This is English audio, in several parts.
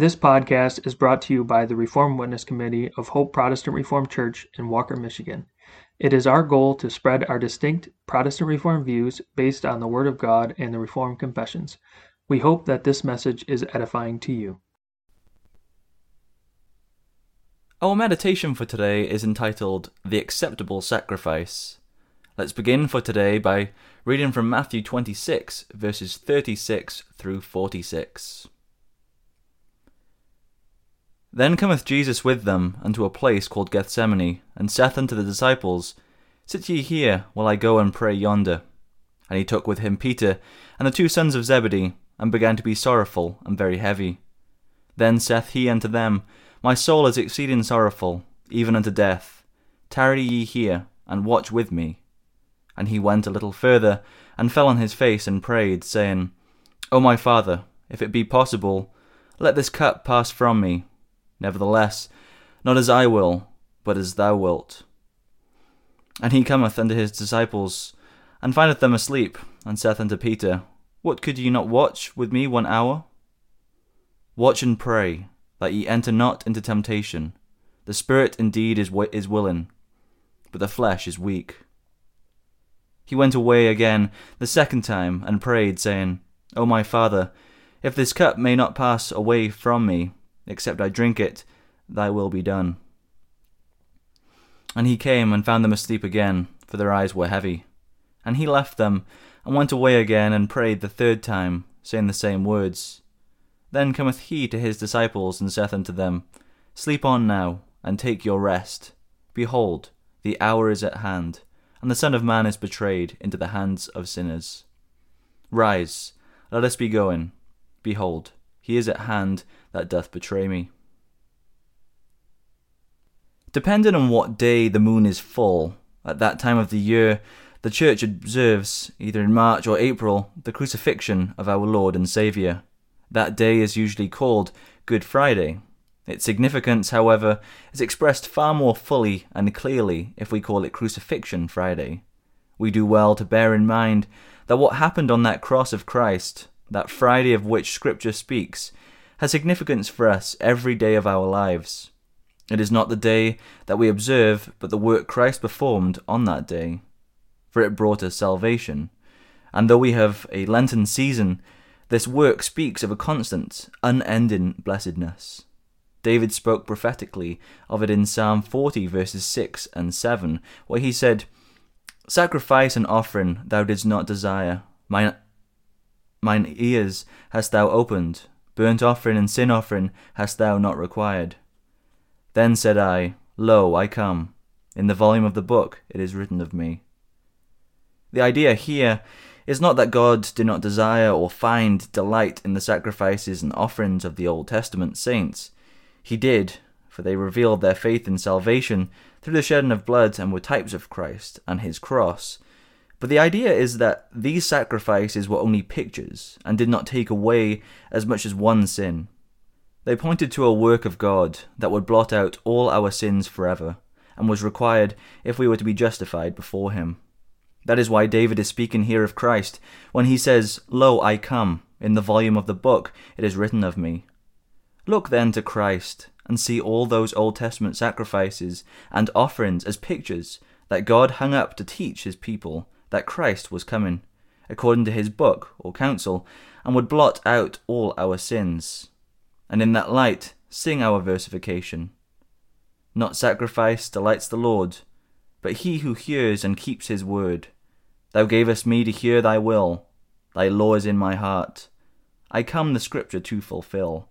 This podcast is brought to you by the Reformed Witness Committee of Hope Protestant Reformed Church in Walker, Michigan. It is our goal to spread our distinct Protestant Reformed views based on the Word of God and the Reformed Confessions. We hope that this message is edifying to you. Our meditation for today is entitled The Acceptable Sacrifice. Let's begin for today by reading from Matthew 26, verses 36 through 46. Then cometh Jesus with them unto a place called Gethsemane, and saith unto the disciples, Sit ye here, while I go and pray yonder. And he took with him Peter and the two sons of Zebedee, and began to be sorrowful and very heavy. Then saith he unto them, My soul is exceeding sorrowful, even unto death. Tarry ye here, and watch with me. And he went a little further, and fell on his face and prayed, saying, O my Father, if it be possible, let this cup pass from me. Nevertheless, not as I will, but as thou wilt. And he cometh unto his disciples, and findeth them asleep, and saith unto Peter, What could ye not watch with me one hour? Watch and pray, that ye enter not into temptation. The spirit indeed is, is willing, but the flesh is weak. He went away again the second time, and prayed, saying, O my Father, if this cup may not pass away from me, except I drink it, thy will be done. And he came and found them asleep again, for their eyes were heavy. And he left them, and went away again, and prayed the third time, saying the same words. Then cometh he to his disciples, and saith unto them, Sleep on now, and take your rest. Behold, the hour is at hand, and the Son of Man is betrayed into the hands of sinners. Rise, let us be going. Behold, he is at hand that doth betray me. Depending on what day the moon is full, at that time of the year, the Church observes, either in March or April, the crucifixion of our Lord and Saviour. That day is usually called Good Friday. Its significance, however, is expressed far more fully and clearly if we call it Crucifixion Friday. We do well to bear in mind that what happened on that cross of Christ, that Friday of which Scripture speaks, has significance for us every day of our lives. It is not the day that we observe, but the work Christ performed on that day. For it brought us salvation. And though we have a Lenten season, this work speaks of a constant, unending blessedness. David spoke prophetically of it in Psalm 40, verses 6 and 7, where he said, Sacrifice and offering thou didst not desire, mine, mine ears hast thou opened, burnt offering and sin offering hast thou not required. Then said I, Lo, I come. In the volume of the book it is written of me. The idea here is not that God did not desire or find delight in the sacrifices and offerings of the Old Testament saints. He did, for they revealed their faith in salvation through the shedding of blood and were types of Christ and his cross. But the idea is that these sacrifices were only pictures and did not take away as much as one sin. They pointed to a work of God that would blot out all our sins forever, and was required if we were to be justified before Him. That is why David is speaking here of Christ when he says, Lo, I come, in the volume of the book it is written of me. Look then to Christ, and see all those Old Testament sacrifices and offerings as pictures that God hung up to teach His people that Christ was coming, according to His book or counsel, and would blot out all our sins and in that light sing our versification. Not sacrifice delights the Lord, but he who hears and keeps his word. Thou gavest me to hear thy will, thy law is in my heart. I come the scripture to fulfill,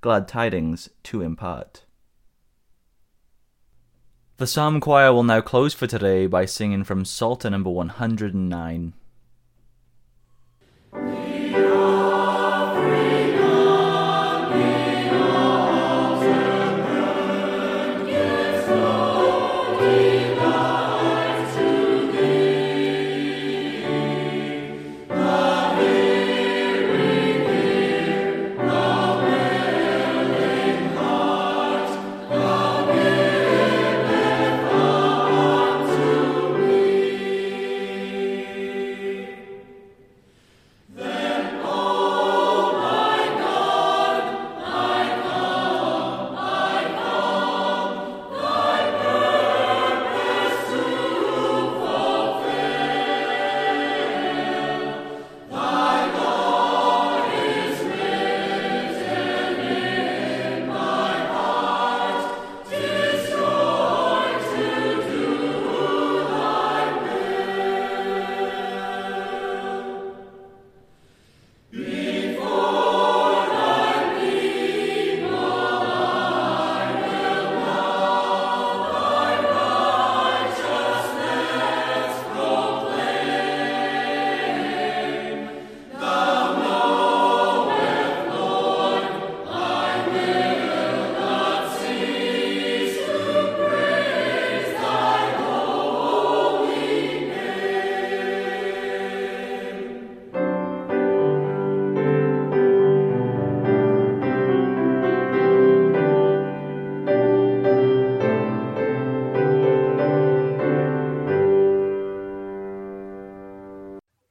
glad tidings to impart. The psalm choir will now close for today by singing from Psalter number 109.